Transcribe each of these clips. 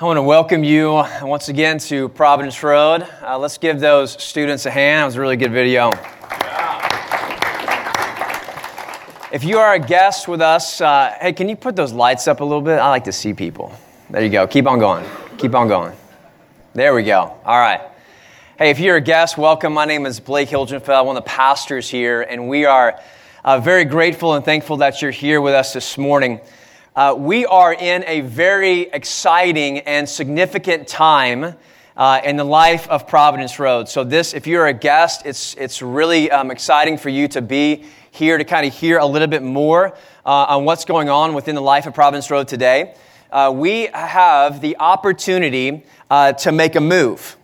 I want to welcome you once again to Providence Road. Uh, let's give those students a hand. It was a really good video. If you are a guest with us, uh, hey, can you put those lights up a little bit? I like to see people. There you go. Keep on going. Keep on going. There we go. All right. Hey, if you're a guest, welcome. My name is Blake Hilgenfeld, one of the pastors here, and we are uh, very grateful and thankful that you're here with us this morning. Uh, we are in a very exciting and significant time uh, in the life of Providence Road. So, this, if you're a guest, it's, it's really um, exciting for you to be here to kind of hear a little bit more uh, on what's going on within the life of Providence Road today. Uh, we have the opportunity uh, to make a move.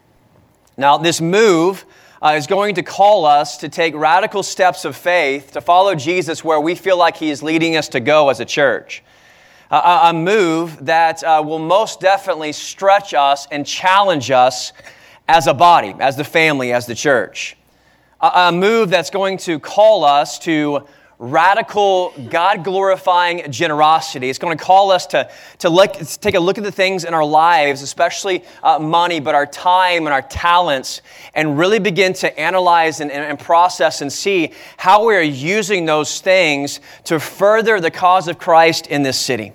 Now, this move uh, is going to call us to take radical steps of faith to follow Jesus where we feel like He is leading us to go as a church a, a move that uh, will most definitely stretch us and challenge us as a body, as the family, as the church. A, a move that's going to call us to radical, God glorifying generosity. It's going to call us to, to, look, to take a look at the things in our lives, especially uh, money, but our time and our talents, and really begin to analyze and, and, and process and see how we are using those things to further the cause of Christ in this city.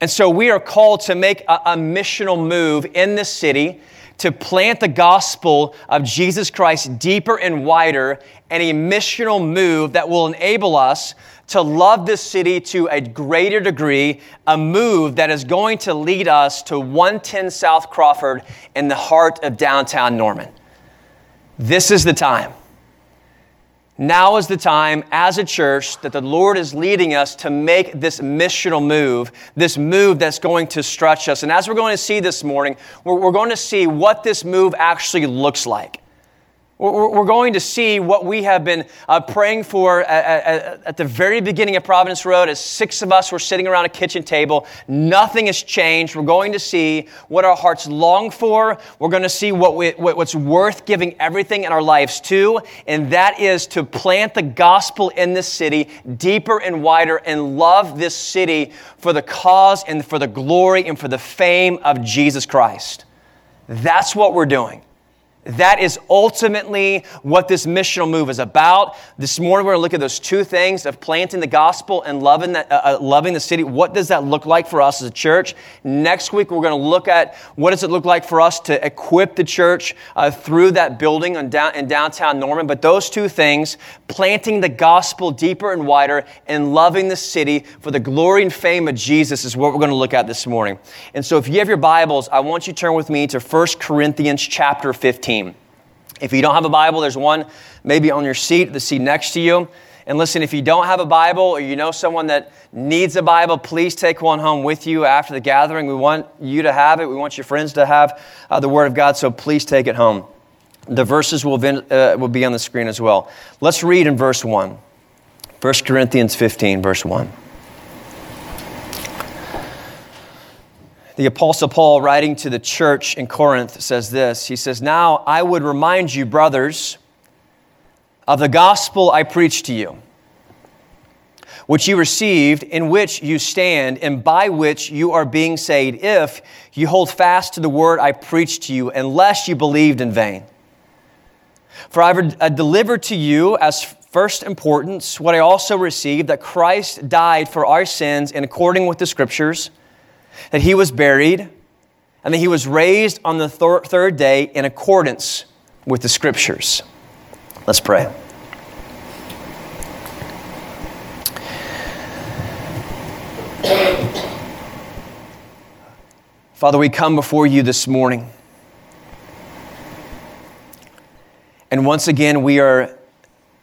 And so we are called to make a, a missional move in this city to plant the gospel of Jesus Christ deeper and wider, and a missional move that will enable us to love this city to a greater degree, a move that is going to lead us to 110 South Crawford in the heart of downtown Norman. This is the time. Now is the time as a church that the Lord is leading us to make this missional move, this move that's going to stretch us. And as we're going to see this morning, we're, going to see what this move actually looks like. We're going to see what we have been uh, praying for at, the very beginning of Providence Road as six of us were sitting around a kitchen table. Nothing has changed. We're going to see what our hearts long for. We're going to see what what's worth giving everything in our lives to, and that is to plant the gospel in this city deeper and wider and love this city for the cause and for the glory and for the fame of Jesus Christ. That's what we're doing. That is ultimately what this missional move is about. This morning, we're going to look at those two things of planting the gospel and loving, that, uh, uh, loving the city. What does that look like for us as a church? Next week, we're going to look at what does it look like for us to equip the church uh, through that building in, down, in downtown Norman. But those two things, planting the gospel deeper and wider and loving the city for the glory and fame of Jesus, is what we're going to look at this morning. And so, if you have your Bibles, I want you to turn with me to 1 Corinthians chapter 15. If you don't have a Bible, there's one maybe on your seat, the seat next to you. And listen, if you don't have a Bible or you know someone that needs a Bible, please take one home with you after the gathering. We want you to have it. We want your friends to have uh, the Word of God, so please take it home. The verses will, uh, will be on the screen as well. Let's read in verse 1. 1 Corinthians 15, verse 1. The Apostle Paul, writing to the church in Corinth, says this He says, Now I would remind you, brothers, of the gospel I preached to you, which you received, in which you stand, and by which you are being saved, if you hold fast to the word I preached to you, unless you believed in vain. For I have uh, delivered to you as first importance what I also received that Christ died for our sins in according with the scriptures that he was buried, and that he was raised on the thir- third day in accordance with the scriptures. Let's pray. Father, we come before you this morning. And once again, we are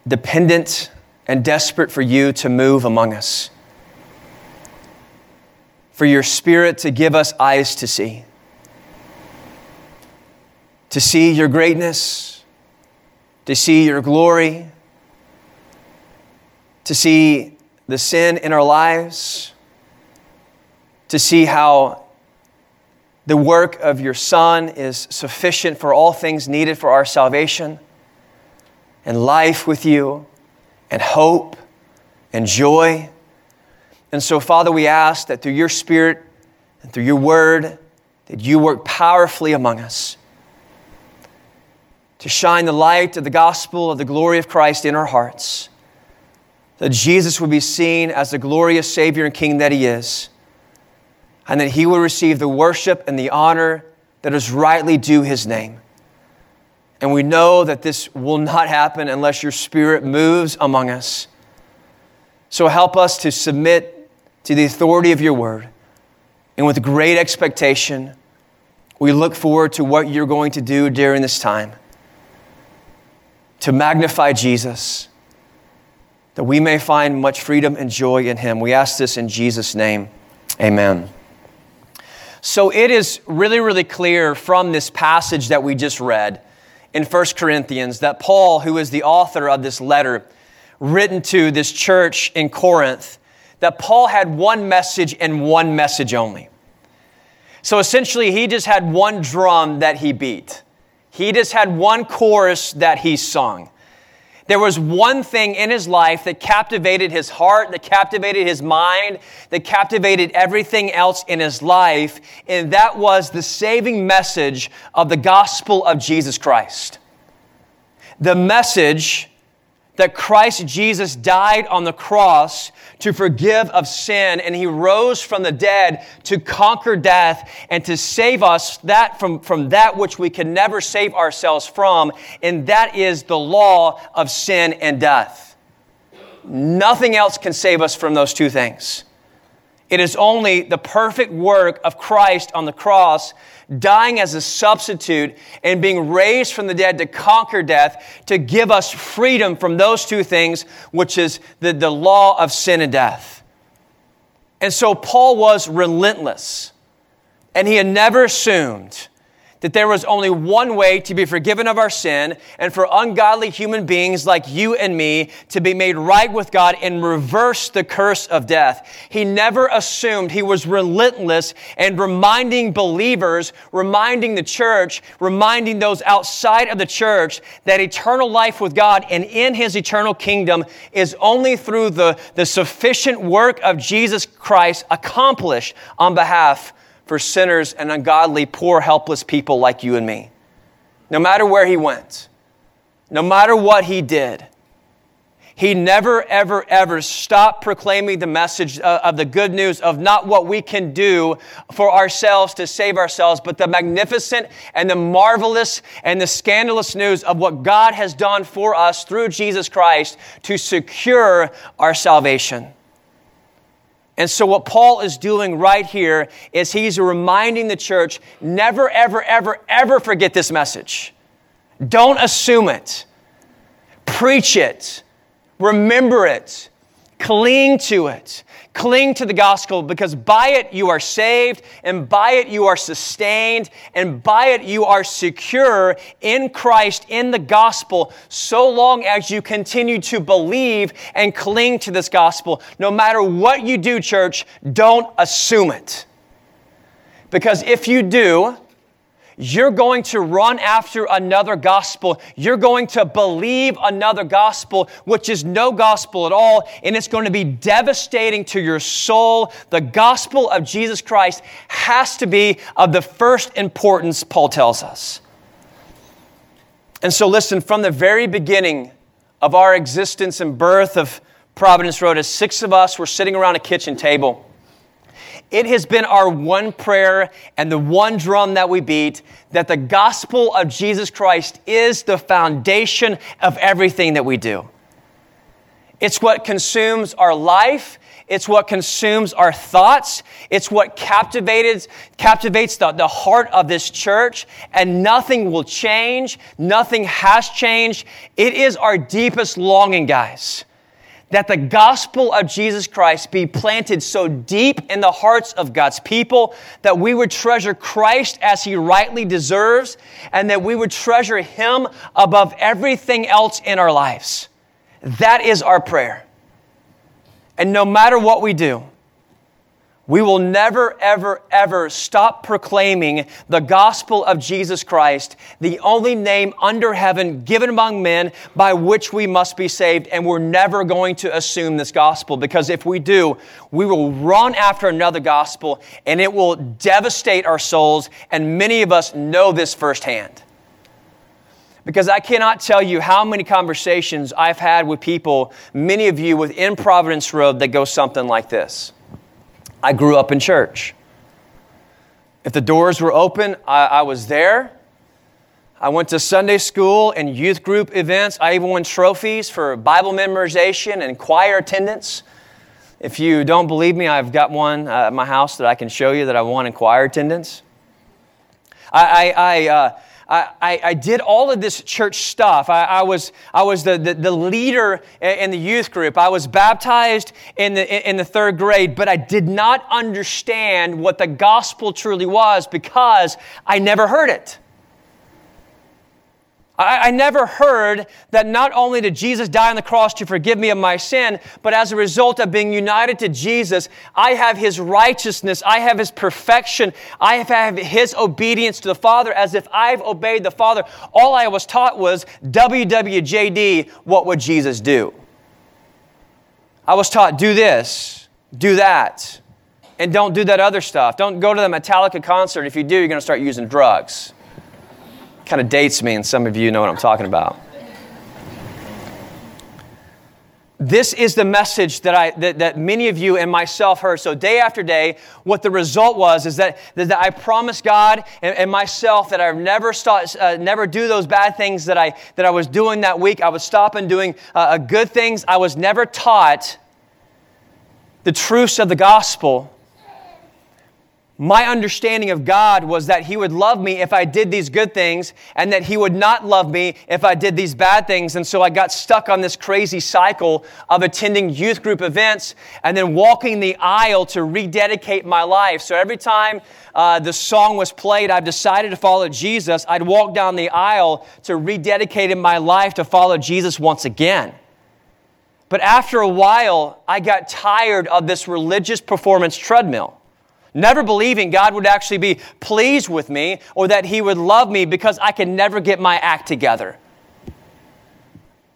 dependent and desperate for you to move among us for your Spirit to give us eyes to see, to see your greatness, to see your glory, to see the sin in our lives, to see how the work of your Son is sufficient for all things needed for our salvation and life with you and hope and joy and so, Father, we ask that through your Spirit and through your word, that you work powerfully among us to shine the light of the gospel of the glory of Christ in our hearts, that Jesus would be seen as the glorious Savior and King that He is, and that He will receive the worship and the honor that is rightly due His name. And we know that this will not happen unless your Spirit moves among us. So help us to submit to the authority of your word. And with great expectation, we look forward to what you're going to do during this time to magnify Jesus, that we may find much freedom and joy in him. We ask this in Jesus' name. Amen. So it is really, really clear from this passage that we just read in 1 Corinthians that Paul, who is the author of this letter written to this church in Corinth, that Paul had one message and one message only. So essentially, he just had one drum that he beat. He just had one chorus that he sung. There was one thing in his life that captivated his heart, that captivated his mind, that captivated everything else in his life, and that was the saving message of the gospel of Jesus Christ. The message that Christ Jesus died on the cross to forgive of sin and he rose from the dead to conquer death and to save us that from, from that which we can never save ourselves from and that is the law of sin and death. Nothing else can save us from those two things it is only the perfect work of Christ on the cross, dying as a substitute and being raised from the dead to conquer death, to give us freedom from those two things, which is the, the law of sin and death. And so Paul was relentless, and he had never assumed that there was only one way to be forgiven of our sin and for ungodly human beings like you and me to be made right with God and reverse the curse of death. He never assumed he was relentless and reminding believers, reminding the church, reminding those outside of the church that eternal life with God and in his eternal kingdom is only through the, the sufficient work of Jesus Christ accomplished on behalf for sinners and ungodly, poor, helpless people like you and me. No matter where he went, no matter what he did, he never, ever, ever stopped proclaiming the message uh, of the good news of not what we can do for ourselves to save ourselves, but the magnificent and the marvelous and the scandalous news of what God has done for us through Jesus Christ to secure our salvation. And so, what Paul is doing right here is he's reminding the church never, ever, ever, ever forget this message. Don't assume it. Preach it. Remember it. Cling to it. Cling to the gospel because by it you are saved, and by it you are sustained, and by it you are secure in Christ, in the gospel, so long as you continue to believe and cling to this gospel. No matter what you do, church, don't assume it. Because if you do, you're going to run after another gospel. You're going to believe another gospel, which is no gospel at all, and it's going to be devastating to your soul. The gospel of Jesus Christ has to be of the first importance, Paul tells us. And so, listen, from the very beginning of our existence and birth of Providence Road, as six of us were sitting around a kitchen table, it has been our one prayer and the one drum that we beat that the gospel of Jesus Christ is the foundation of everything that we do. It's what consumes our life. It's what consumes our thoughts. It's what captivates, captivates the, the heart of this church. And nothing will change. Nothing has changed. It is our deepest longing, guys that the gospel of Jesus Christ be planted so deep in the hearts of God's people that we would treasure Christ as he rightly deserves and that we would treasure him above everything else in our lives. That is our prayer. And no matter what we do, we will never, ever, ever stop proclaiming the gospel of Jesus Christ, the only name under heaven given among men by which we must be saved. And we're never going to assume this gospel because if we do, we will run after another gospel and it will devastate our souls. And many of us know this firsthand. Because I cannot tell you how many conversations I've had with people, many of you within Providence Road, that go something like this. I grew up in church. If the doors were open, I, I, was there. I went to Sunday school and youth group events. I even won trophies for Bible memorization and choir attendance. If you don't believe me, I've got one uh, at my house that I can show you that I won in choir attendance. I, I, I uh, I, I, did all of this church stuff. I, I was, I was the, the, the, leader in the youth group. I was baptized in the, in the third grade, but I did not understand what the gospel truly was because I never heard it. I, I, never heard that not only did Jesus die on the cross to forgive me of my sin, but as a result of being united to Jesus, I have his righteousness, I have his perfection, I have his obedience to the Father as if I've obeyed the Father. All I was taught was WWJD, what would Jesus do? I was taught, do this, do that, and don't do that other stuff. Don't go to the Metallica concert. If you do, you're going to start using drugs kind of dates me, and some of you know what I'm talking about. This is the message that, I, that, that many of you and myself heard. So, day after day, what the result was is that, that I promised God and, and myself that I never, start, uh, never do those bad things that I, that I was doing that week. I would stop and doing uh, good things. I was never taught the truths of the gospel my understanding of God was that He would love me if I did these good things and that He would not love me if I did these bad things. And so I got stuck on this crazy cycle of attending youth group events and then walking the aisle to rededicate my life. So every time uh, the song was played, I've decided to follow Jesus, I'd walk down the aisle to rededicate my life to follow Jesus once again. But after a while, I got tired of this religious performance treadmill never believing God would actually be pleased with me or that He would love me because I could never get my act together.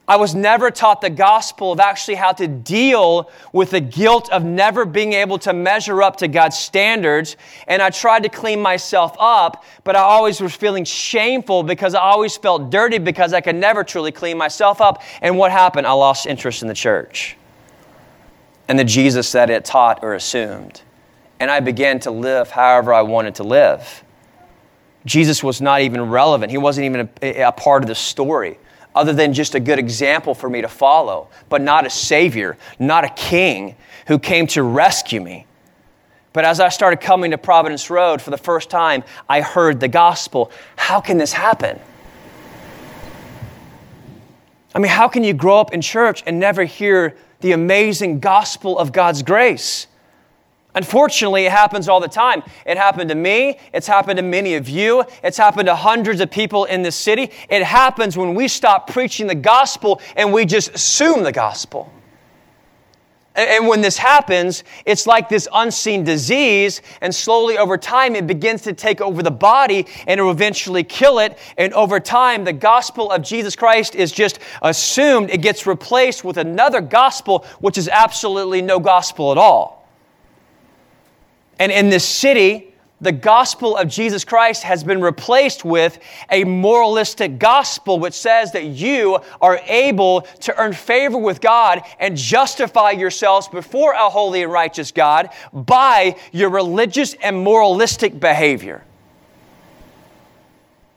I was never taught the gospel of actually how to deal with the guilt of never being able to measure up to God's standards. And I tried to clean myself up, but I always was feeling shameful because I always felt dirty because I could never truly clean myself up. And what happened? I lost interest in the church and the Jesus that it taught or assumed and I began to live however I wanted to live. Jesus was not even relevant. He wasn't even a, a, part of the story, other than just a good example for me to follow, but not a savior, not a king who came to rescue me. But as I started coming to Providence Road for the first time, I heard the gospel. How can this happen? I mean, how can you grow up in church and never hear the amazing gospel of God's grace? Unfortunately, it happens all the time. It happened to me. It's happened to many of you. It's happened to hundreds of people in this city. It happens when we stop preaching the gospel and we just assume the gospel. And when this happens, it's like this unseen disease, and slowly over time, it begins to take over the body and it will eventually kill it. And over time, the gospel of Jesus Christ is just assumed. It gets replaced with another gospel, which is absolutely no gospel at all. And in this city, the gospel of Jesus Christ has been replaced with a moralistic gospel which says that you are able to earn favor with God and justify yourselves before a holy and righteous God by your religious and moralistic behavior.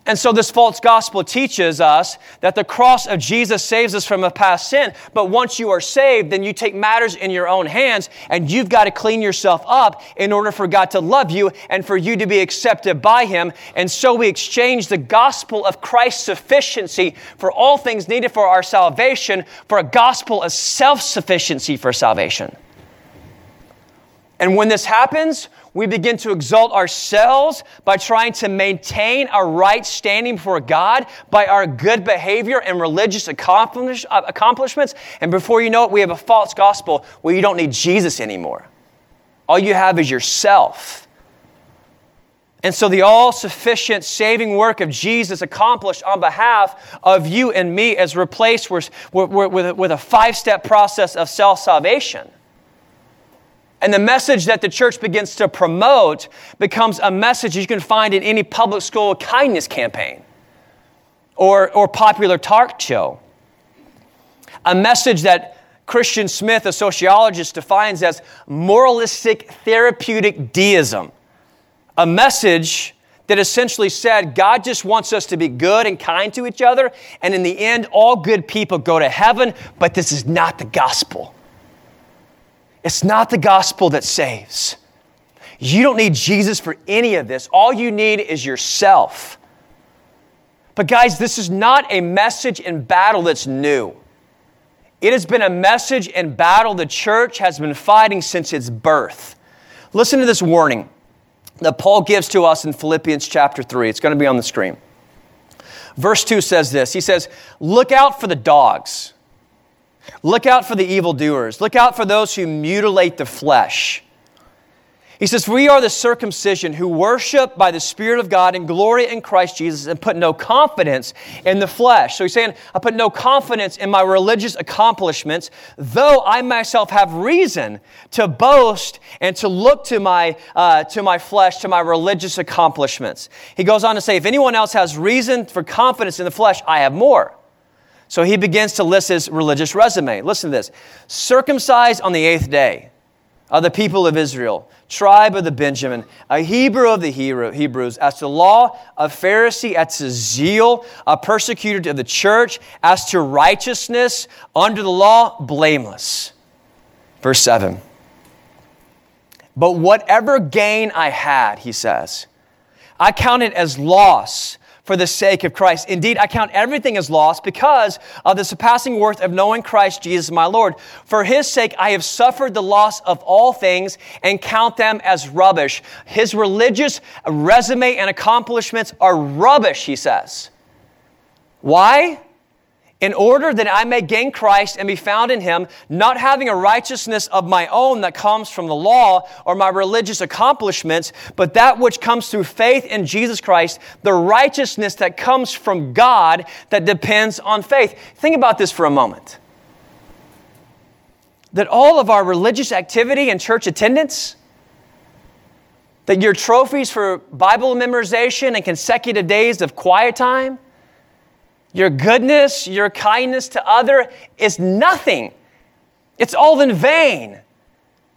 And so, this false gospel teaches us that the cross of Jesus saves us from a past sin. But once you are saved, then you take matters in your own hands and you've got to clean yourself up in order for God to love you and for you to be accepted by Him. And so, we exchange the gospel of Christ's sufficiency for all things needed for our salvation for a gospel of self sufficiency for salvation. And when this happens, we begin to exalt ourselves by trying to maintain our right standing before God by our good behavior and religious accomplish, uh, accomplishments. And before you know it, we have a false gospel where you don't need Jesus anymore. All you have is yourself. And so the all sufficient saving work of Jesus accomplished on behalf of you and me is replaced with, with, with a five step process of self salvation. And the message that the church begins to promote becomes a message you can find in any public school kindness campaign or, or popular talk show. A message that Christian Smith, a sociologist, defines as moralistic therapeutic deism. A message that essentially said God just wants us to be good and kind to each other, and in the end, all good people go to heaven, but this is not the gospel. It's not the gospel that saves. You don't need Jesus for any of this. All you need is yourself. But, guys, this is not a message in battle that's new. It has been a message in battle the church has been fighting since its birth. Listen to this warning that Paul gives to us in Philippians chapter 3. It's going to be on the screen. Verse 2 says this He says, Look out for the dogs. Look out for the evildoers. Look out for those who mutilate the flesh. He says, We are the circumcision who worship by the Spirit of God and glory in Christ Jesus and put no confidence in the flesh. So he's saying, I put no confidence in my religious accomplishments, though I myself have reason to boast and to look to my, uh, to my flesh, to my religious accomplishments. He goes on to say, If anyone else has reason for confidence in the flesh, I have more. So he begins to list his religious resume. Listen to this circumcised on the eighth day of the people of Israel, tribe of the Benjamin, a Hebrew of the Hebrews, as to law, a Pharisee, as to zeal, a persecutor of the church, as to righteousness, under the law, blameless. Verse 7. But whatever gain I had, he says, I count it as loss for the sake of Christ. Indeed, I count everything as loss because of the surpassing worth of knowing Christ Jesus my Lord. For his sake, I have suffered the loss of all things and count them as rubbish. His religious resume and accomplishments are rubbish, he says. Why? In order that I may gain Christ and be found in him, not having a righteousness of my own that comes from the law or my religious accomplishments, but that which comes through faith in Jesus Christ, the righteousness that comes from God that depends on faith. Think about this for a moment. That all of our religious activity and church attendance, that your trophies for Bible memorization and consecutive days of quiet time, your goodness, your kindness to other is nothing. It's all in vain.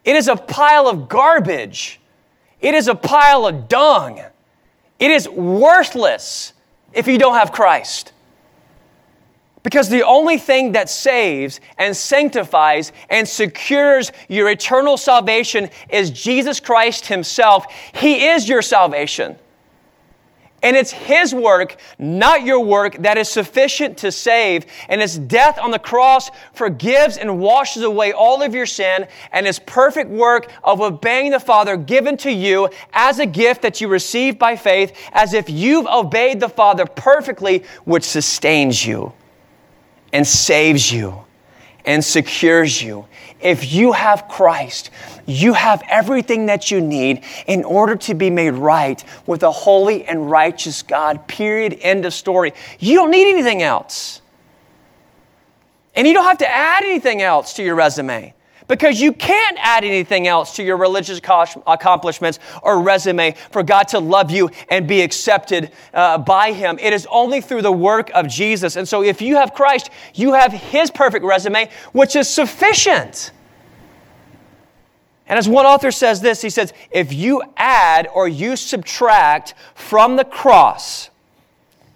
It is a pile of garbage. It is a pile of dung. It is worthless if you don't have Christ. Because the only thing that saves and sanctifies and secures your eternal salvation is Jesus Christ Himself. He is your salvation. And it's His work, not your work, that is sufficient to save. And His death on the cross forgives and washes away all of your sin. And His perfect work of obeying the Father given to you as a gift that you receive by faith, as if you've obeyed the Father perfectly, which sustains you and saves you and secures you. If you have Christ, you have everything that you need in order to be made right with a holy and righteous God. Period. End of story. You don't need anything else. And you don't have to add anything else to your resume because you can't add anything else to your religious accomplishments or resume for God to love you and be accepted uh, by Him. It is only through the work of Jesus. And so if you have Christ, you have His perfect resume, which is sufficient. And as one author says this, he says, if you add or you subtract from the cross,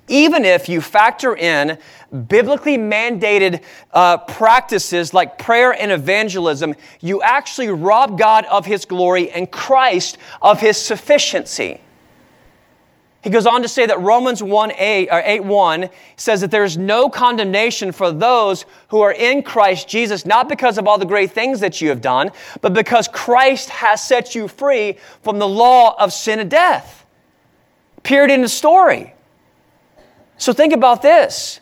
even if you factor in biblically mandated uh, practices like prayer and evangelism, you actually rob God of his glory and Christ of his sufficiency. He goes on to say that Romans 1 8, or 8 1 says that there's no condemnation for those who are in Christ Jesus, not because of all the great things that you have done, but because Christ has set you free from the law of sin and death. Period in the story. So think about this.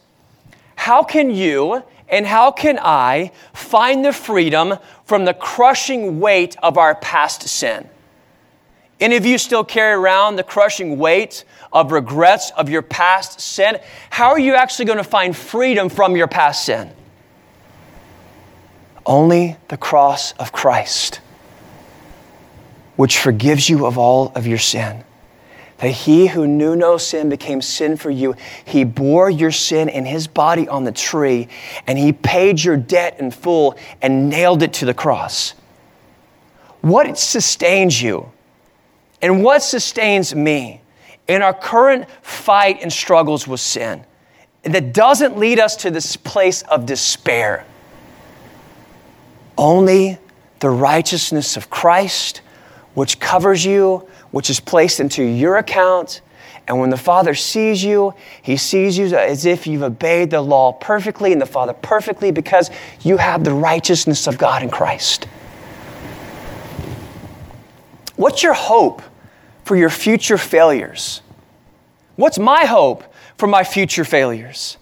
How can you and how can I find the freedom from the crushing weight of our past sin? Any of you still carry around the crushing weight of regrets of your past sin? How are you actually going to find freedom from your past sin? Only the cross of Christ, which forgives you of all of your sin that he who knew no sin became sin for you. He bore your sin in his body on the tree, and he paid your debt in full and nailed it to the cross. What sustains you and what sustains me in our current fight and struggles with sin that doesn't lead us to this place of despair? Only the righteousness of Christ, which covers you which is placed into your account. And when the Father sees you, He sees you as if you've obeyed the law perfectly and the Father perfectly because you have the righteousness of God in Christ. What's your hope for your future failures? What's my hope for my future failures?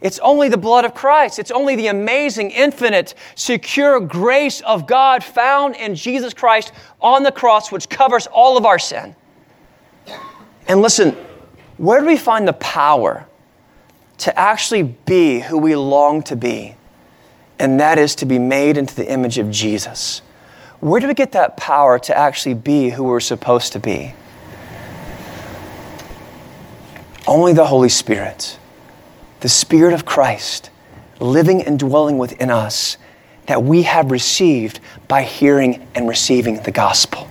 It's only the blood of Christ. It's only the amazing, infinite, secure grace of God found in Jesus Christ on the cross, which covers all of our sin. And listen, where do we find the power to actually be who we long to be? And that is to be made into the image of Jesus. Where do we get that power to actually be who we're supposed to be? Only the Holy Spirit the Spirit of Christ living and dwelling within us that we have received by hearing and receiving the gospel.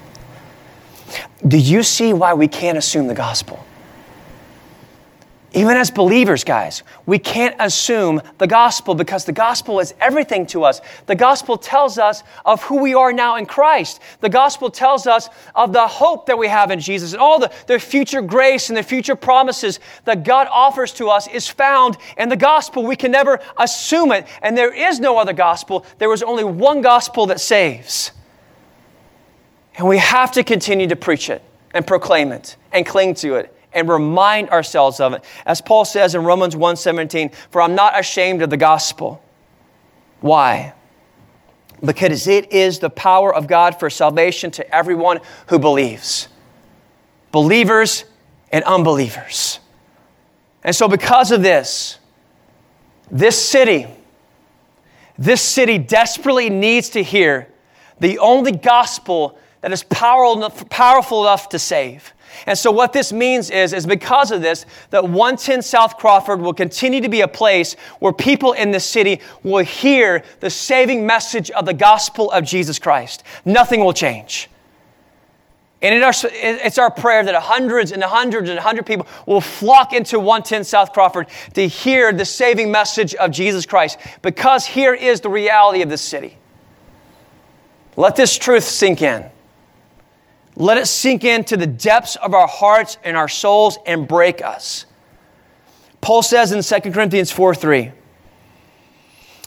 Do you see why we can't assume the gospel? Even as believers, guys, we can't assume the gospel because the gospel is everything to us. The gospel tells us of who we are now in Christ. The gospel tells us of the hope that we have in Jesus and all the, the future grace and the future promises that God offers to us is found in the gospel. We can never assume it, and there is no other gospel. There is only one gospel that saves. And we have to continue to preach it and proclaim it and cling to it and remind ourselves of it. As Paul says in Romans 1:17, "For I'm not ashamed of the gospel." Why? Because it is the power of God for salvation to everyone who believes. Believers and unbelievers. And so because of this, this city this city desperately needs to hear the only gospel that is powerful enough to save. And so what this means is, is because of this, that 110 South Crawford will continue to be a place where people in the city will hear the saving message of the gospel of Jesus Christ. Nothing will change. And it's our prayer that hundreds and hundreds and hundreds of people will flock into 110 South Crawford to hear the saving message of Jesus Christ because here is the reality of this city. Let this truth sink in. Let it sink into the depths of our hearts and our souls and break us. Paul says in 2 Corinthians 4 3,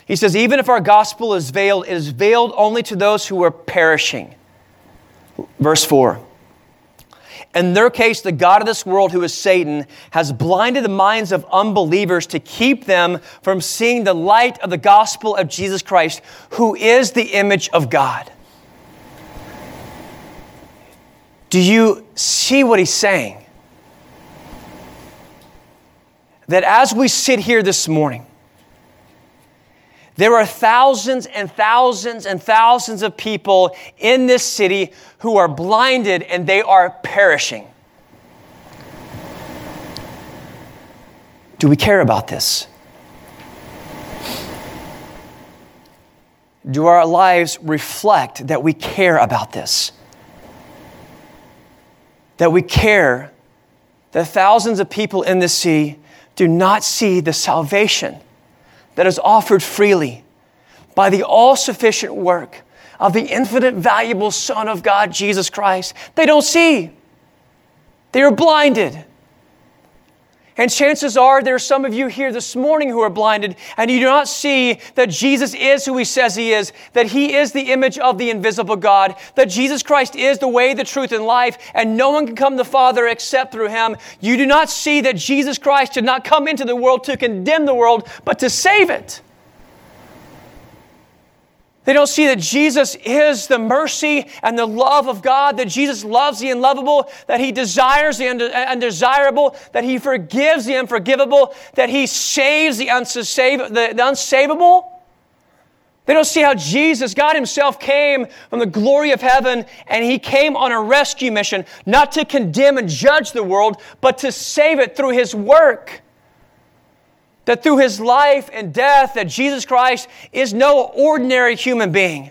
he says, Even if our gospel is veiled, it is veiled only to those who are perishing. Verse 4. In their case, the God of this world, who is Satan, has blinded the minds of unbelievers to keep them from seeing the light of the gospel of Jesus Christ, who is the image of God. Do you see what he's saying? That as we sit here this morning, there are thousands and thousands and thousands of people in this city who are blinded and they are perishing. Do we care about this? Do our lives reflect that we care about this? That we care that thousands of people in this sea do not see the salvation that is offered freely by the all sufficient work of the infinite valuable Son of God, Jesus Christ. They don't see, they are blinded. And chances are there are some of you here this morning who are blinded and you do not see that Jesus is who he says he is, that he is the image of the invisible God, that Jesus Christ is the way, the truth, and life, and no one can come to the Father except through him. You do not see that Jesus Christ did not come into the world to condemn the world, but to save it. They don't see that Jesus is the mercy and the love of God, that Jesus loves the unlovable, that He desires the uh, undesirable, that He forgives the unforgivable, that He saves the, the, the unsavable. They don't see how Jesus, God Himself, came from the glory of heaven and He came on a rescue mission, not to condemn and judge the world, but to save it through His work that through his life and death that Jesus Christ is no ordinary human being.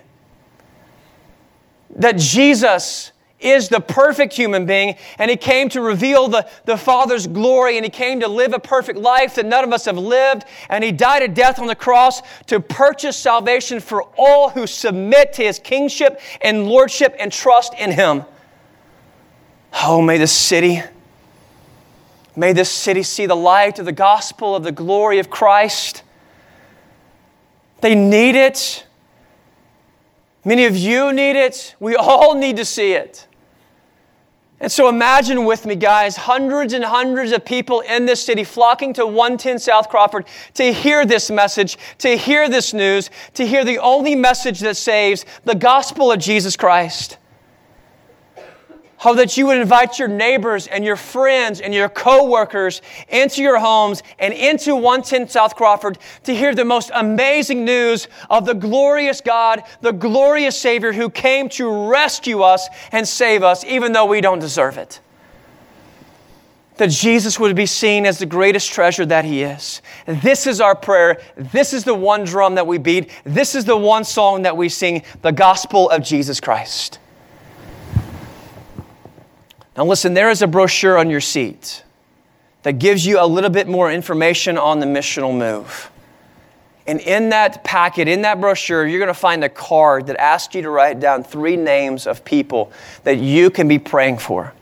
That Jesus is the perfect human being and he came to reveal the, the Father's glory and he came to live a perfect life that none of us have lived and he died a death on the cross to purchase salvation for all who submit to his kingship and lordship and trust in him. Oh, may the city May this city see the light of the gospel of the glory of Christ. They need it. Many of you need it. We all need to see it. And so imagine with me, guys, hundreds and hundreds of people in this city flocking to 110 South Crawford to hear this message, to hear this news, to hear the only message that saves the gospel of Jesus Christ. How that you would invite your neighbors and your friends and your coworkers into your homes and into 110 South Crawford to hear the most amazing news of the glorious God, the glorious Savior who came to rescue us and save us, even though we don't deserve it that Jesus would be seen as the greatest treasure that He is. This is our prayer. This is the one drum that we beat. This is the one song that we sing the gospel of Jesus Christ. Now, listen, there is a brochure on your seat that gives you a little bit more information on the missional move. And in that packet, in that brochure, you're going to find a card that asks you to write down three names of people that you can be praying for.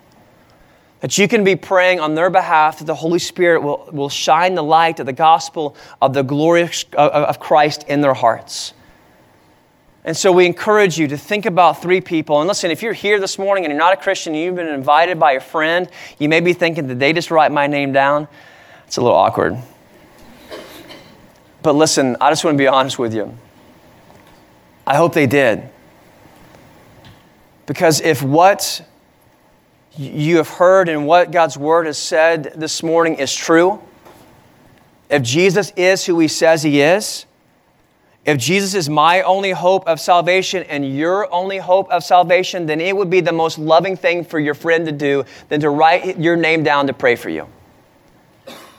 That you can be praying on their behalf, that the Holy Spirit will, will shine the light of the gospel of the glory of Christ in their hearts. And so we encourage you to think about three people. And listen, if you're here this morning and you're not a Christian, and you've been invited by a friend, you may be thinking, did they just write my name down? It's a little awkward. But listen, I just want to be honest with you. I hope they did. Because if what you have heard and what God's word has said this morning is true, if Jesus is who he says he is, if Jesus is my only hope of salvation and your only hope of salvation, then it would be the most loving thing for your friend to do than to write your name down to pray for you.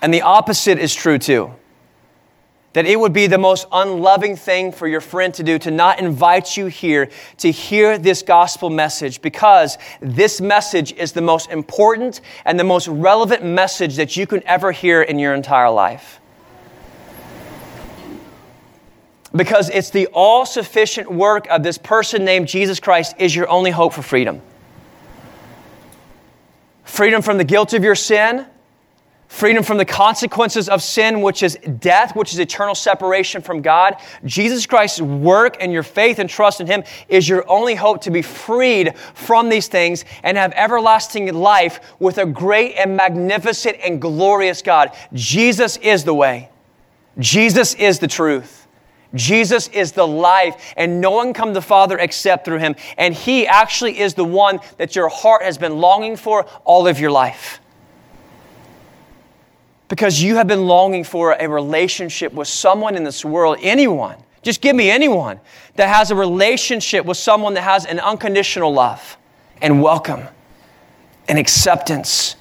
And the opposite is true too. That it would be the most unloving thing for your friend to do to not invite you here to hear this gospel message because this message is the most important and the most relevant message that you can ever hear in your entire life because it's the all sufficient work of this person named Jesus Christ is your only hope for freedom. Freedom from the guilt of your sin, freedom from the consequences of sin, which is death, which is eternal separation from God. Jesus Christ's work and your faith and trust in Him is your only hope to be freed from these things and have everlasting life with a great and magnificent and glorious God. Jesus is the way, Jesus is the truth. Jesus is the life, and no one come to the Father except through him. And he actually is the one that your heart has been longing for all of your life. Because you have been longing for a relationship with someone in this world, anyone, just give me anyone that has a relationship with someone that has an unconditional love and welcome and acceptance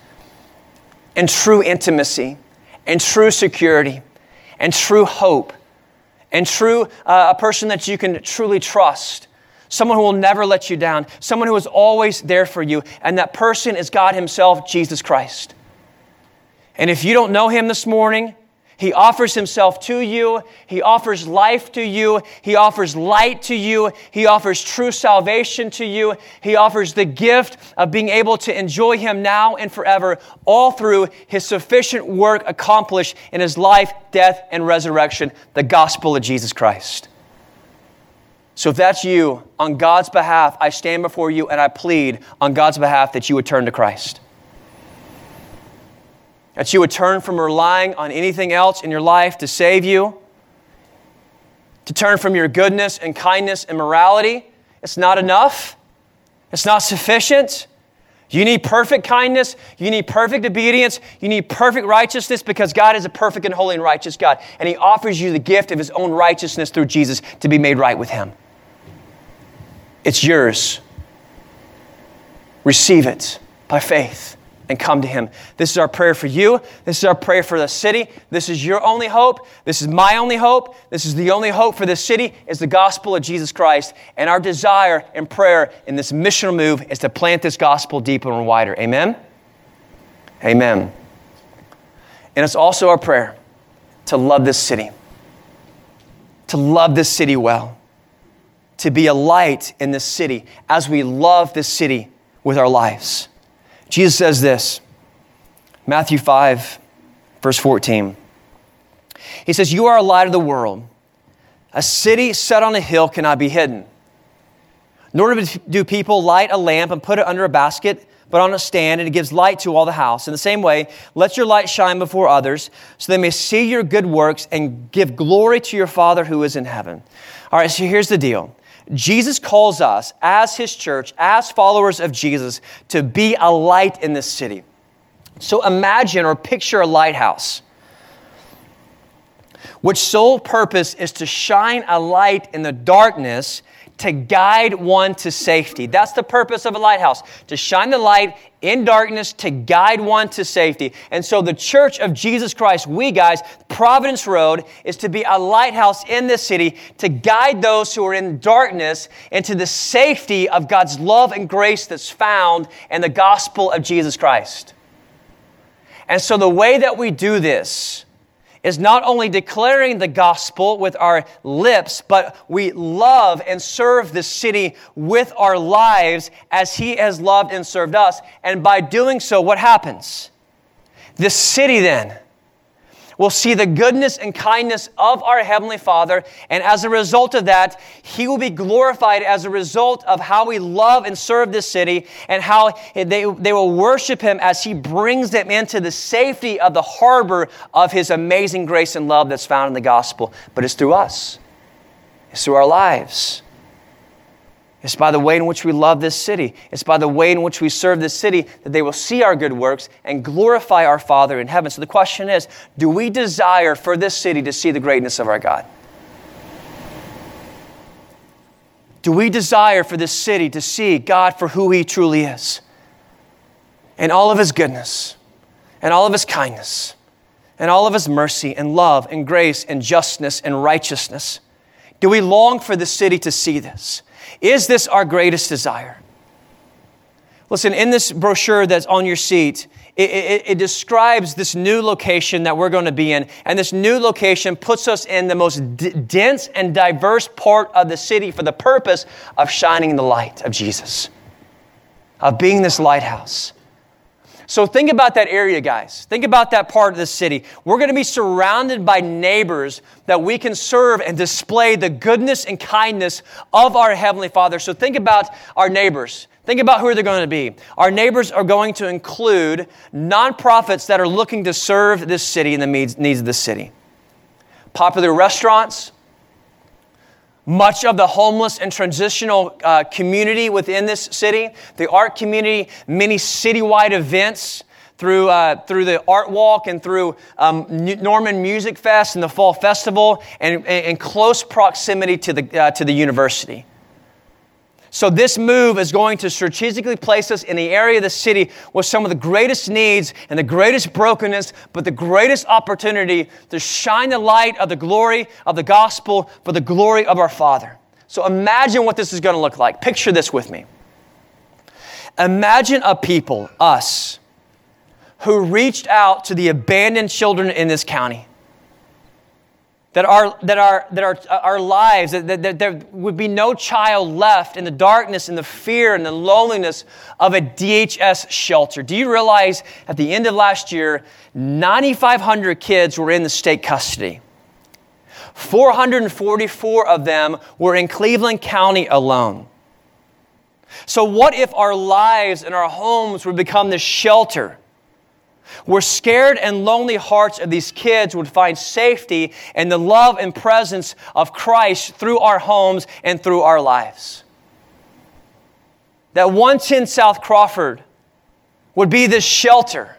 and true intimacy and true security and true hope and true uh, a person that you can truly trust. Someone who will never let you down. Someone who is always there for you. And that person is god himself jesus christ. And if you don't know him this morning He offers himself to you. He offers life to you. He offers light to you. He offers true salvation to you. He offers the gift of being able to enjoy him now and forever, all through his sufficient work accomplished in his life, death, and resurrection, the gospel of Jesus Christ. So if that's you, on God's behalf, I stand before you and I plead on God's behalf that you would turn to Christ. That you would turn from relying on anything else in your life to save you, to turn from your goodness and kindness and morality. It's not enough, it's not sufficient. You need perfect kindness. You need perfect obedience. You need perfect righteousness because God is a perfect and holy and righteous God. And He offers you the gift of His own righteousness through Jesus to be made right with Him. It's yours. Receive it by faith and come to Him. This is our prayer for you. This is our prayer for the city. This is your only hope. This is my only hope. This is the only hope for this city is the gospel of Jesus Christ. And our desire and prayer in this missional move is to plant this gospel deeper and wider. Amen? Amen. And it's also our prayer to love this city, to love this city well, to be a light in this city as we love this city with our lives. Jesus says this Matthew 5, verse 14. He says, You are a light of the world. A city set on a hill cannot be hidden. Nor do people light a lamp and put it under a basket, but on a stand, and it gives light to all the house. In the same way, let your light shine before others, so they may see your good works and give glory to your Father who is in heaven. All right, so here's the deal Jesus calls us as his church, as followers of Jesus, to be a light in this city. So imagine or picture a lighthouse, which sole purpose is to shine a light in the darkness to guide one to safety. That's the purpose of a lighthouse, to shine the light in darkness to guide one to safety. And so the church of Jesus Christ, we guys, Providence Road, is to be a lighthouse in this city to guide those who are in darkness into the safety of God's love and grace that's found in the gospel of Jesus Christ. And so the way that we do this, is not only declaring the gospel with our lips, but we love and serve the city with our lives as He has loved and served us. And by doing so, what happens? The city then will see the goodness and kindness of our Heavenly Father. And as a result of that, He will be glorified as a result of how we love and serve this city and how they, they will worship Him as He brings them into the safety of the harbor of His amazing grace and love that's found in the gospel. But it's through us, it's through our lives. It's by the way in which we love this city. It's by the way in which we serve this city that they will see our good works and glorify our Father in heaven. So the question is do we desire for this city to see the greatness of our God? Do we desire for this city to see God for who He truly is? And all of His goodness, and all of His kindness, and all of His mercy, and love, and grace, and justness, and righteousness? Do we long for the city to see this? Is this our greatest desire? Listen, in this brochure that's on your seat, it, it, it, describes this new location that we're going to be in. And this new location puts us in the most d- dense and diverse part of the city for the purpose of shining the light of Jesus, of being this lighthouse. So think about that area, guys. Think about that part of the city. We're going to be surrounded by neighbors that we can serve and display the goodness and kindness of our Heavenly Father. So think about our neighbors. Think about who they're going to be. Our neighbors are going to include nonprofits that are looking to serve this city and the needs of the city. Popular restaurants, much of the homeless and transitional uh, community within this city, the art community, many citywide events through, uh, through the art walk and through um, Norman Music Fest and the Fall Festival, and in close proximity to the, uh, to the university. So, this move is going to strategically place us in the area of the city with some of the greatest needs and the greatest brokenness, but the greatest opportunity to shine the light of the glory of the gospel for the glory of our Father. So, imagine what this is going to look like. Picture this with me. Imagine a people, us, who reached out to the abandoned children in this county that our, that our, that our, our lives, that, that, that there would be no child left in the darkness and the fear and the loneliness of a DHS shelter. Do you realize at the end of last year, 9,500 kids were in the state custody? 444 of them were in Cleveland County alone. So, what if our lives and our homes would become the shelter? Where scared and lonely hearts of these kids would find safety in the love and presence of Christ through our homes and through our lives. That 110 South Crawford would be this shelter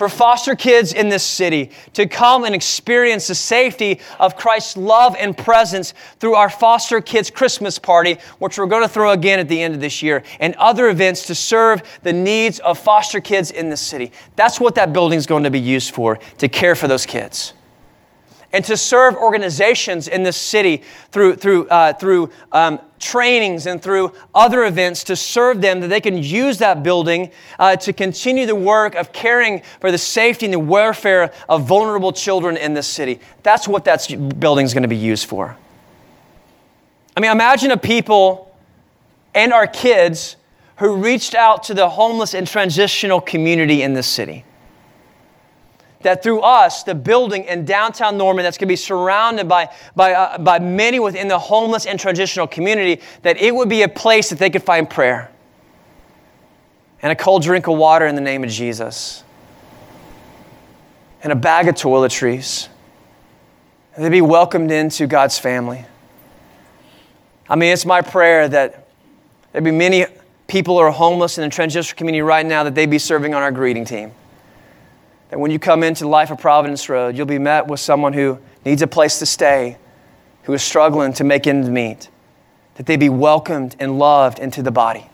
for foster kids in this city to come and experience the safety of Christ's love and presence through our foster kids Christmas party, which we're going to throw again at the end of this year, and other events to serve the needs of foster kids in the city. That's what that building is going to be used for, to care for those kids and to serve organizations in this city through, through, uh, through um, trainings and through other events to serve them, that they can use that building uh, to continue the work of caring for the safety and the welfare of vulnerable children in this city. That's what that building is going to be used for. I mean, imagine a people and our kids who reached out to the homeless and transitional community in this city that through us, the building in downtown Norman that's going to be surrounded by, by, uh, by many within the homeless and transitional community, that it would be a place that they could find prayer and a cold drink of water in the name of Jesus and a bag of toiletries. And they'd be welcomed into God's family. I mean, it's my prayer that there'd be many people who are homeless in the transitional community right now that they'd be serving on our greeting team that when you come into the life of Providence Road, you'll be met with someone who needs a place to stay, who is struggling to make ends meet, that they be welcomed and loved into the body.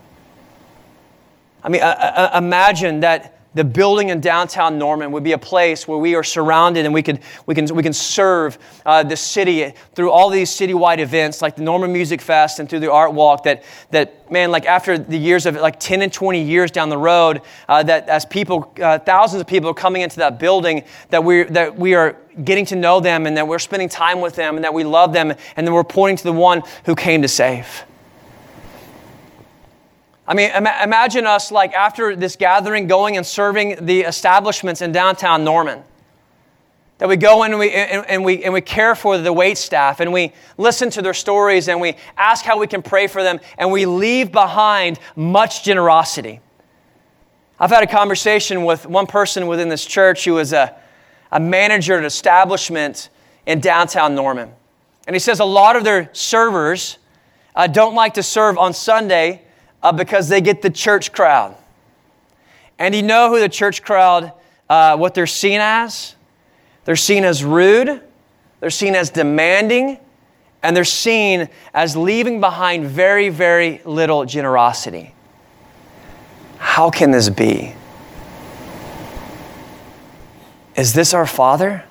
I mean, uh, uh, imagine that the building in downtown Norman would be a place where we are surrounded and we, could, we, can, we can serve uh, the city through all these citywide events like the Norman Music Fest and through the Art Walk. That, that man, like after the years of like 10 and 20 years down the road, uh, that as people, uh, thousands of people are coming into that building, that, we that we are getting to know them and that we're spending time with them and that we love them and that we're pointing to the one who came to save. I mean, Im- imagine us like after this gathering going and serving the establishments in downtown Norman. That we go in and we, and, and, we, and we care for the wait staff and we listen to their stories and we ask how we can pray for them and we leave behind much generosity. I've had a conversation with one person within this church who is a, a manager at an establishment in downtown Norman. And he says a lot of their servers uh, don't like to serve on Sunday uh, because they get the church crowd. And you know who the church crowd, uh, what they're seen as? They're seen as rude, they're seen as demanding, and they're seen as leaving behind very, very little generosity. How can this be? Is this our Father?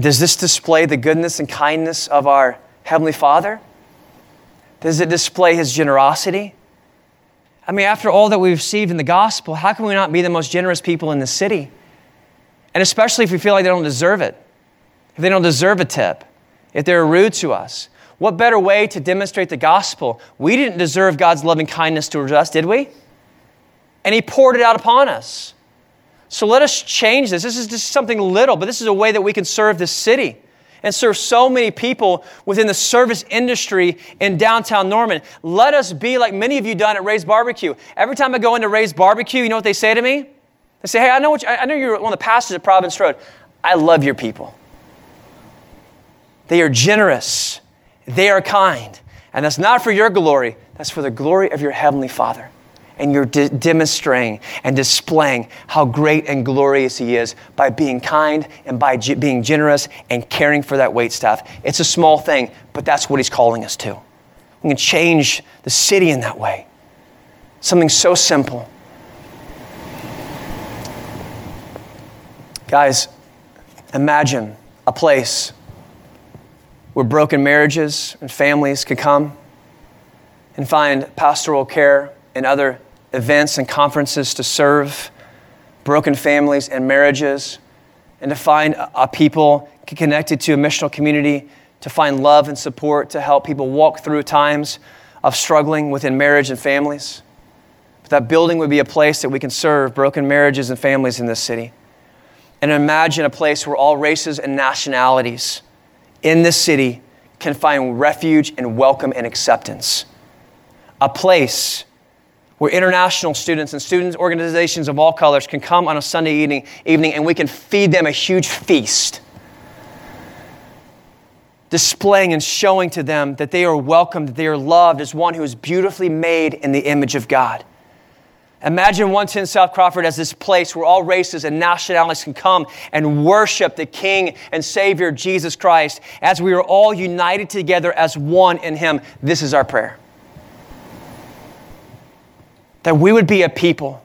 Does this display the goodness and kindness of our Heavenly Father? Does it display his generosity? I mean, after all that we've received in the gospel, how can we not be the most generous people in the city? And especially if we feel like they don't deserve it, if they don't deserve a tip, if they're rude to us. What better way to demonstrate the gospel? We didn't deserve God's loving kindness towards us, did we? And He poured it out upon us. So let us change this. This is just something little, but this is a way that we can serve this city and serve so many people within the service industry in downtown Norman. Let us be like many of you done at Ray's Barbecue. Every time I go into Ray's Barbecue, you know what they say to me? They say, "Hey, I know what you, I know you're one of the pastors at Providence Road. I love your people. They are generous. They are kind. And that's not for your glory, that's for the glory of your heavenly Father and you're de- demonstrating and displaying how great and glorious He is by being kind and by being generous and caring for that wait staff. It's a small thing, but that's what He's calling us to. We can change the city in that way. Something so simple. Guys, imagine a place where broken marriages and families could come and find pastoral care and other events and conferences to serve broken families and marriages and to find a people connected to a missional community, to find love and support, to help people walk through times of struggling within marriage and families. But that building would be a place that we can serve broken marriages and families in this city. And imagine a place where all races and nationalities in this city can find refuge and welcome and acceptance. A place where international students and students organizations of all colors can come on a Sunday evening, evening and we can feed them a huge feast displaying and showing to them that they are welcomed, that they are loved as one who is beautifully made in the image of God. Imagine 110 South Crawford as this place where all races and nationalities can come and worship the King and Savior Jesus Christ as we are all united together as one in Him. This is our prayer. That we would be a people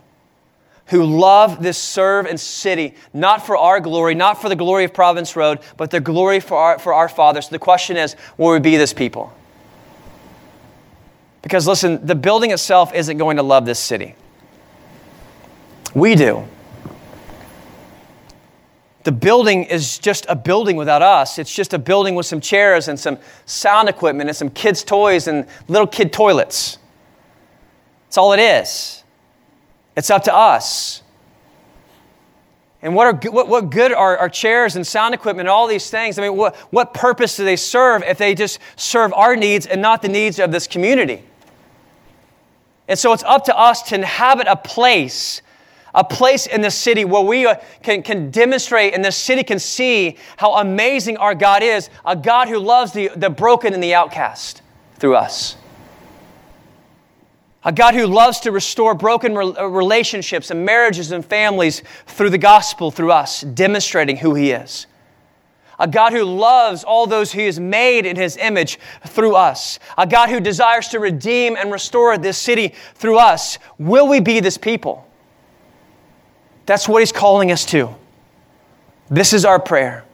who love this serve and city, not for our glory, not for the glory of Providence Road, but the glory for our, for our Father. So the question is, will we be this people? Because listen, the building itself isn't going to love this city. We do. The building is just a building without us. It's just a building with some chairs and some sound equipment and some kids' toys and little kid toilets. That's all it is. It's up to us. And what, are, what, what good are, are chairs and sound equipment and all these things? I mean, what, what purpose do they serve if they just serve our needs and not the needs of this community? And so it's up to us to inhabit a place, a place in the city where we uh, can, can demonstrate and the city can see how amazing our God is, a God who loves the, the broken and the outcast through us a God who loves to restore broken uh, relationships and marriages and families through the gospel, through us, demonstrating who He is. A God who loves all those He has made in His image through us. A God who desires to redeem and restore this city through us. Will we be this people? That's what He's calling us to. This is our prayer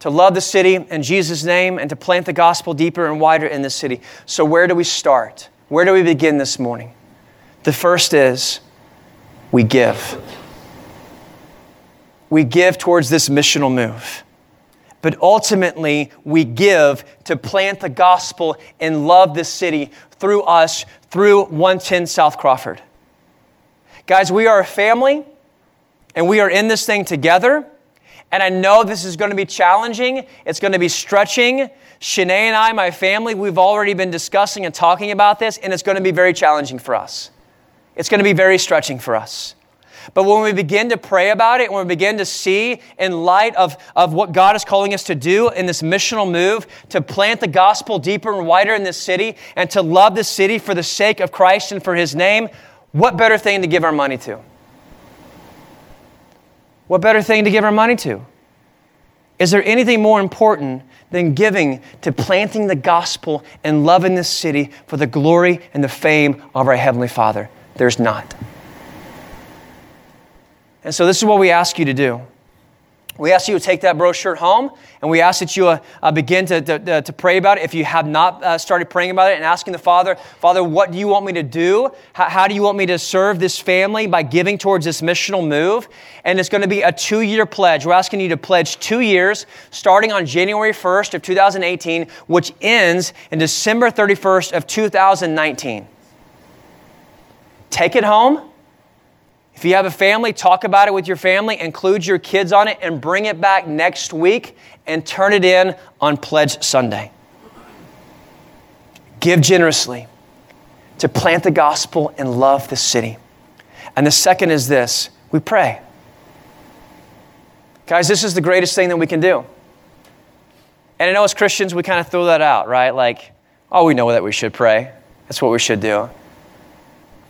to love the city in Jesus' name and to plant the gospel deeper and wider in this city. So, where do we start? Where do we begin this morning? The first is we give. We give towards this missional move. But ultimately, we give to plant the gospel and love this city through us, through 110 South Crawford. Guys, we are a family and we are in this thing together. And I know this is going to be challenging. It's going to be stretching. Shanae and I, my family, we've already been discussing and talking about this, and it's going to be very challenging for us. It's going to be very stretching for us. But when we begin to pray about it, when we begin to see in light of, of what God is calling us to do in this missional move, to plant the gospel deeper and wider in this city, and to love this city for the sake of Christ and for His name, what better thing to give our money to? What better thing to give our money to? Is there anything more important than giving to planting the gospel and loving this city for the glory and the fame of our Heavenly Father? There's not. And so, this is what we ask you to do. We ask you to take that brochure home, and we ask that you uh, uh, begin to, to, to, pray about it. If you have not uh, started praying about it and asking the Father, Father, what do you want me to do? How, how, do you want me to serve this family by giving towards this missional move? And it's going to be a two year pledge. We're asking you to pledge two years, starting on January 1st of 2018, which ends in December 31st of 2019. Take it home if you have a family, talk about it with your family, include your kids on it, and bring it back next week and turn it in on Pledge Sunday. Give generously to plant the gospel and love the city. And the second is this we pray. Guys, this is the greatest thing that we can do. And I know as Christians, we kind of throw that out, right? Like, oh, we know that we should pray. That's what we should do.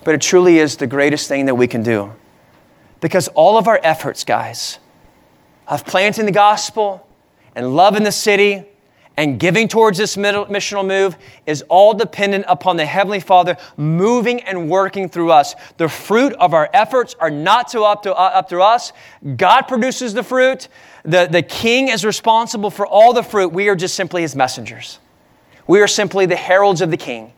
But it truly is the greatest thing that we can do. Because all of our efforts, guys, of planting the gospel and loving the city and giving towards this missional move is all dependent upon the Heavenly Father moving and working through us. The fruit of our efforts are not to up to, uh, up to us. God produces the fruit. The, the King is responsible for all the fruit. We are just simply His messengers. We are simply the heralds of the King.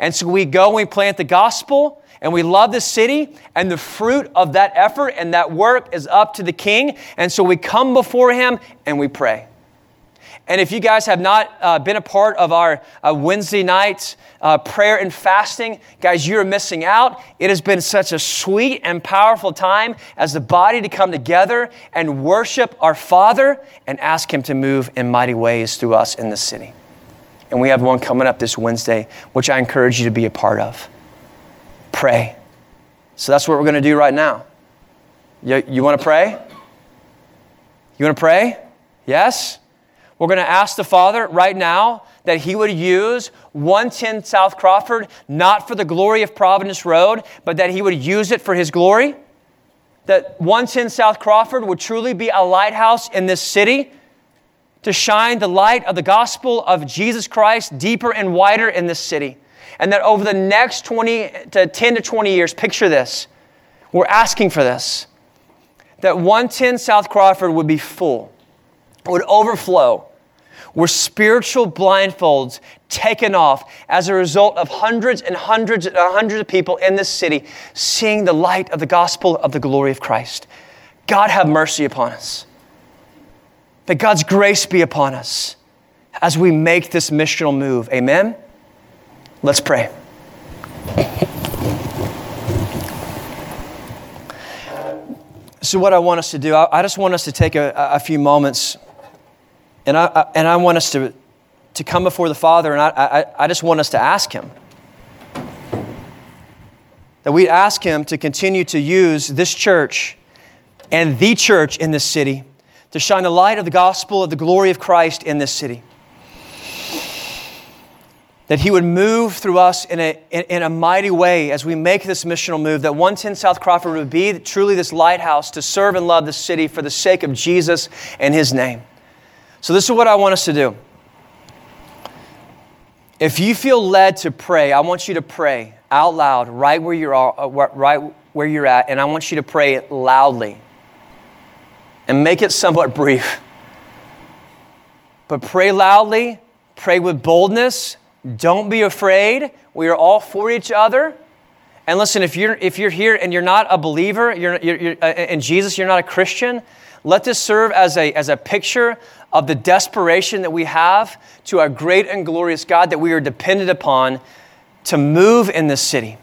And so we go and we plant the gospel and we love the city, and the fruit of that effort and that work is up to the king. And so we come before him and we pray. And if you guys have not uh, been a part of our uh, Wednesday night uh, prayer and fasting, guys, you're missing out. It has been such a sweet and powerful time as the body to come together and worship our Father and ask Him to move in mighty ways through us in the city. And we have one coming up this Wednesday, which I encourage you to be a part of. Pray. So that's what we're going to do right now. You, you want to pray? You want to pray? Yes? We're going to ask the Father right now that He would use 110 South Crawford not for the glory of Providence Road, but that He would use it for His glory. That 110 South Crawford would truly be a lighthouse in this city to shine the light of the gospel of Jesus Christ deeper and wider in this city. And that over the next 20 to 10 to 20 years, picture this. We're asking for this. That 110 South Crawford would be full, would overflow were spiritual blindfolds taken off as a result of hundreds and hundreds and hundreds of people in this city seeing the light of the gospel of the glory of Christ. God have mercy upon us. That God's grace be upon us as we make this missional move. Amen? Let's pray. So, what I want us to do, I, just want us to take a, a few moments and I, and I want us to, to come before the Father, and I, I, I just want us to ask Him. That we ask Him to continue to use this church and the church in this city to shine the light of the gospel of the glory of Christ in this city. That He would move through us in a, in, in, a mighty way as we make this missional move. That 110 South Crawford would be truly this lighthouse to serve and love the city for the sake of Jesus and His name. So, this is what I want us to do. If you feel led to pray, I want you to pray out loud right where you're, uh, right where you're at, and I want you to pray loudly and make it somewhat brief. But pray loudly, pray with boldness, don't be afraid. We are all for each other. And listen, if you're, if you're here and you're not a believer, you're, you're, you're uh, in Jesus, you're not a Christian, let this serve as a, as a picture of the desperation that we have to our great and glorious God that we are dependent upon to move in this city.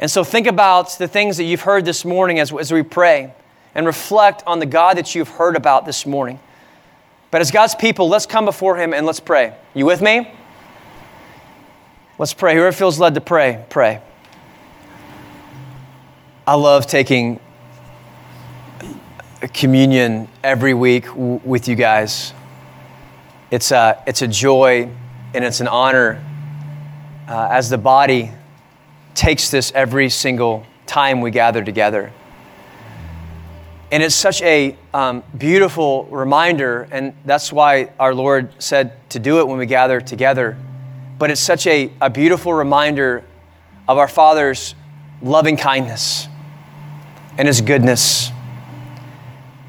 And so think about the things that you've heard this morning as, as we pray and reflect on the God that you've heard about this morning. But as God's people, let's come before Him and let's pray. You with me? Let's pray. Whoever feels led to pray, pray. I love taking communion every week w- with you guys. It's a, it's a joy and it's an honor uh, as the body takes this every single time we gather together. And it's such a um, beautiful reminder, and that's why our Lord said to do it when we gather together. But it's such a, a beautiful reminder of our Father's loving kindness and His goodness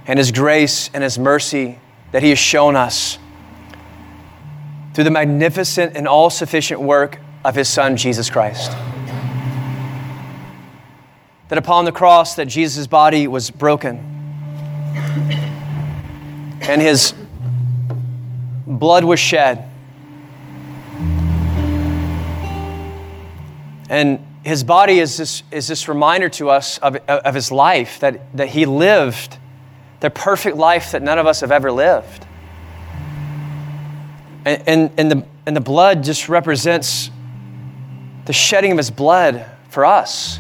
and His grace and His mercy that He has shown us through the magnificent and all sufficient work of His Son, Jesus Christ. That upon the cross that Jesus' body was broken and His blood was shed. And his body is this, is this reminder to us of, of his life that, that he lived the perfect life that none of us have ever lived. And, and, and, the, and the blood just represents the shedding of his blood for us.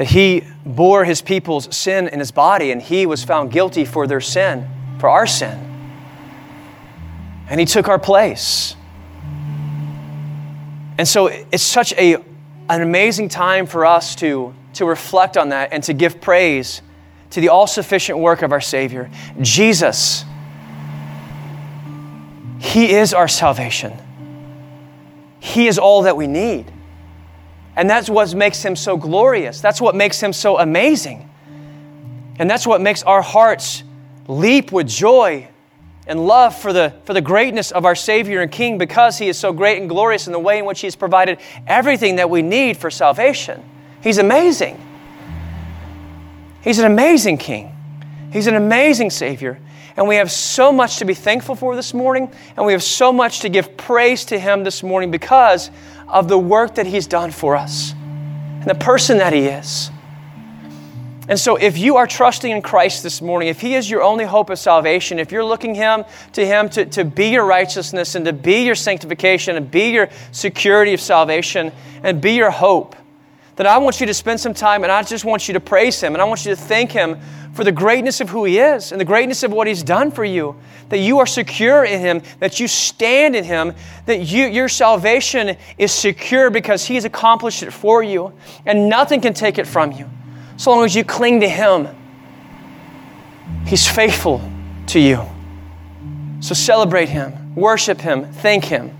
That he bore his people's sin in his body and he was found guilty for their sin, for our sin. And he took our place. And so it's such a, an amazing time for us to, to reflect on that and to give praise to the all sufficient work of our Savior. Jesus, He is our salvation. He is all that we need. And that's what makes Him so glorious. That's what makes Him so amazing. And that's what makes our hearts leap with joy and love for the, for the greatness of our Savior and King because He is so great and glorious in the way in which He has provided everything that we need for salvation. He's amazing. He's an amazing King. He's an amazing Savior. And we have so much to be thankful for this morning, and we have so much to give praise to Him this morning because of the work that He's done for us and the person that He is. And so, if you are trusting in Christ this morning, if He is your only hope of salvation, if you're looking him, to Him to, to be your righteousness and to be your sanctification and be your security of salvation and be your hope, then I want you to spend some time and I just want you to praise Him and I want you to thank Him for the greatness of who He is and the greatness of what He's done for you. That you are secure in Him, that you stand in Him, that you, your salvation is secure because He's accomplished it for you and nothing can take it from you. So long as you cling to Him, He's faithful to you. So celebrate Him, worship Him, thank Him.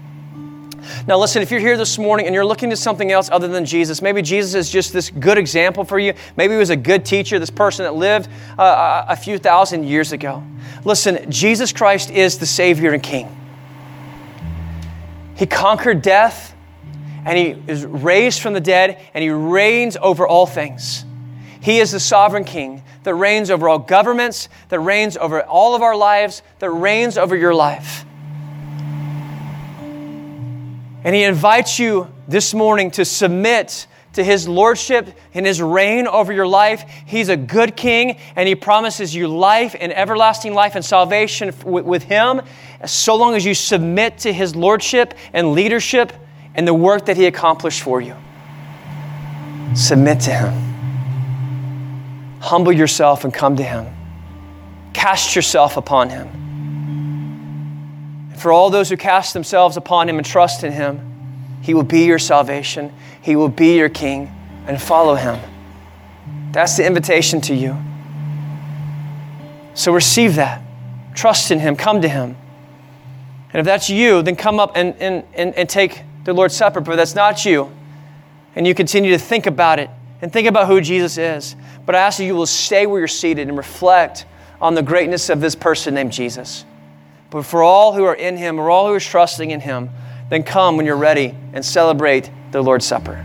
Now, listen, if you're here this morning and you're looking to something else other than Jesus, maybe Jesus is just this good example for you. Maybe he was a good teacher, this person that lived uh, a few thousand years ago. Listen, Jesus Christ is the Savior and King. He conquered death and he is raised from the dead and he reigns over all things. He is the sovereign king that reigns over all governments, that reigns over all of our lives, that reigns over your life. And He invites you this morning to submit to His lordship and His reign over your life. He's a good King, and He promises you life and everlasting life and salvation with Him so long as you submit to His lordship and leadership and the work that He accomplished for you. Submit to Him. Humble yourself and come to Him. Cast yourself upon Him. For all those who cast themselves upon him and trust in him, he will be your salvation. He will be your king and follow him. That's the invitation to you. So receive that. Trust in him. Come to him. And if that's you, then come up and, and, and, and take the Lord's Supper. But that's not you. And you continue to think about it and think about who Jesus is. But I ask that you will stay where you're seated and reflect on the greatness of this person named Jesus. But for all who are in Him, or all who are trusting in Him, then come when you're ready and celebrate the Lord's Supper.